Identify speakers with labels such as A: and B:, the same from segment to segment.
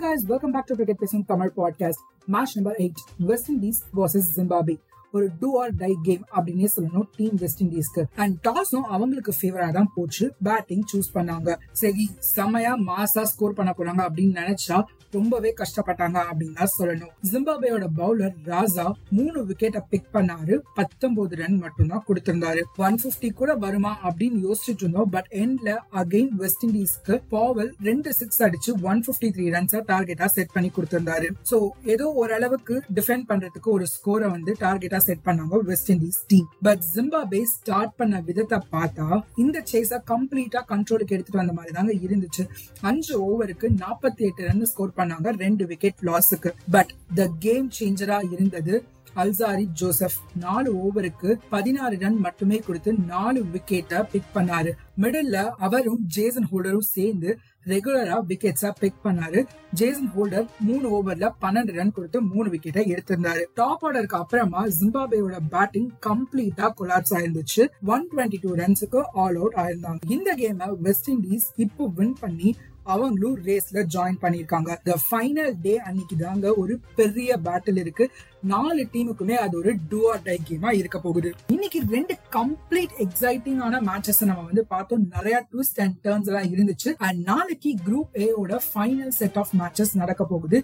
A: guys, welcome back to Cricket Pacing Tamil podcast. Match number 8, West Indies versus Zimbabwe. ஒரு do or die game அப்படின்னே சொல்லணும் team west இண்டீஸ்க்கு and டாஸும் அவங்களுக்கு ஃபேவரா தான் போச்சு. பேட்டிங் சூஸ் பண்ணாங்க. சரி செமையா மாசா ஸ்கோர் பண்ண போறாங்க அப்படின்னு நினைச்சா ரொம்பவே கஷ்டப்பட்டாங்க அப்படின்னு தான் சொல்லணும். ஜிம்பாபேயோட பவுலர் ராசா மூணு விக்கெட்டை பிக் பண்ணாரு. பத்தொன்பது ரன் மட்டும் தான் கொடுத்திருந்தாரு. ஒன் பிப்டி கூட வருமா அப்படின்னு யோசிச்சுட்டு இருந்தோம். பட் எண்ட்ல அகைன் வெஸ்ட் இண்டீஸ்க்கு பாவல் ரெண்டு சிக்ஸ் அடிச்சு ஒன் பிப்டி த்ரீ ரன்ஸ் டார்கெட்டா செட் பண்ணி கொடுத்திருந்தாரு. சோ ஏதோ ஓரளவுக்கு டிஃபெண்ட் பண்றதுக்கு ஒரு ஸ்கோரை வந்து டார்கெட்டா செட் பண்ணாங்க West Indies team but Zimbabwe start பண்ண விதத்தை பார்த்தா இந்த சேஸ கம்ப்ளீட்டா கண்ட்ரோலுக்கு எடுத்துட்டு வந்த மாதிரி தாங்க இருந்துச்சு. அஞ்சு ஓவருக்கு நாற்பத்தி எட்டு ரன் ஸ்கோர் பண்ணாங்க ரெண்டு விக்கெட் லாஸுக்கு பட் த கேம் சேஞ்சரா இருந்தது அல்சாரி ஜோசப் நாலு ஓவருக்கு பதினாறு ரன் மட்டுமே கொடுத்து நாலு விக்கெட்டை பிக் பண்ணாரு. மிடில்ல அவரும் ஜேசன் ஹோல்டரும் சேர்ந்து ரெகுலரா விக்கெட்ஸா பிக் பண்ணாரு. ஜேசன் ஹோல்டர் மூணு ஓவர்ல பன்னெண்டு ரன் கொடுத்து மூணு விக்கெட்டை எடுத்திருந்தாரு. டாப் ஆர்டருக்கு அப்புறமா ஜிம்பாபேயோட பேட்டிங் கம்ப்ளீட்டா கொலாப்ஸ் ஆயிருந்துச்சு. ஒன் டுவெண்ட்டி டூ ரன்ஸுக்கு ஆல் அவுட் ஆயிருந்தாங்க. இந்த கேம வெஸ்ட் இண்டீஸ் இப்போ வின் பண்ணி அவங்களும் ரேஸ்ல ஜாயின் பண்ணிருக்காங்க த ஃபைனல் டே அன்னைக்கு தாங்க ஒரு பெரிய பேட்டில் இருக்கு. நாலு டீமுக்குமே அது ஒரு டூஆர் டை கேமா இருக்க போகுது. இன்னைக்கு ரெண்டு கம்ப்ளீட் எக்ஸைட்டிங்கான மேட்சஸ் நம்ம வந்து பார்த்தோம். நிறைய ட்விஸ்ட் அண்ட் டேர்ன்ஸ் எல்லாம் இருந்துச்சு. அண்ட் நாளைக்கு குரூப் ஏயோட ஃபைனல் செட் ஆஃப் மேட்சஸ் நடக்க போகுது.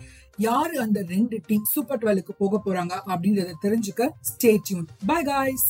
A: யாரு அந்த ரெண்டு டீம் சூப்பர் டுவெலுக்கு போக போறாங்க அப்படின்றத தெரிஞ்சுக்க ஸ்டே டியூன் பை காய்ஸ்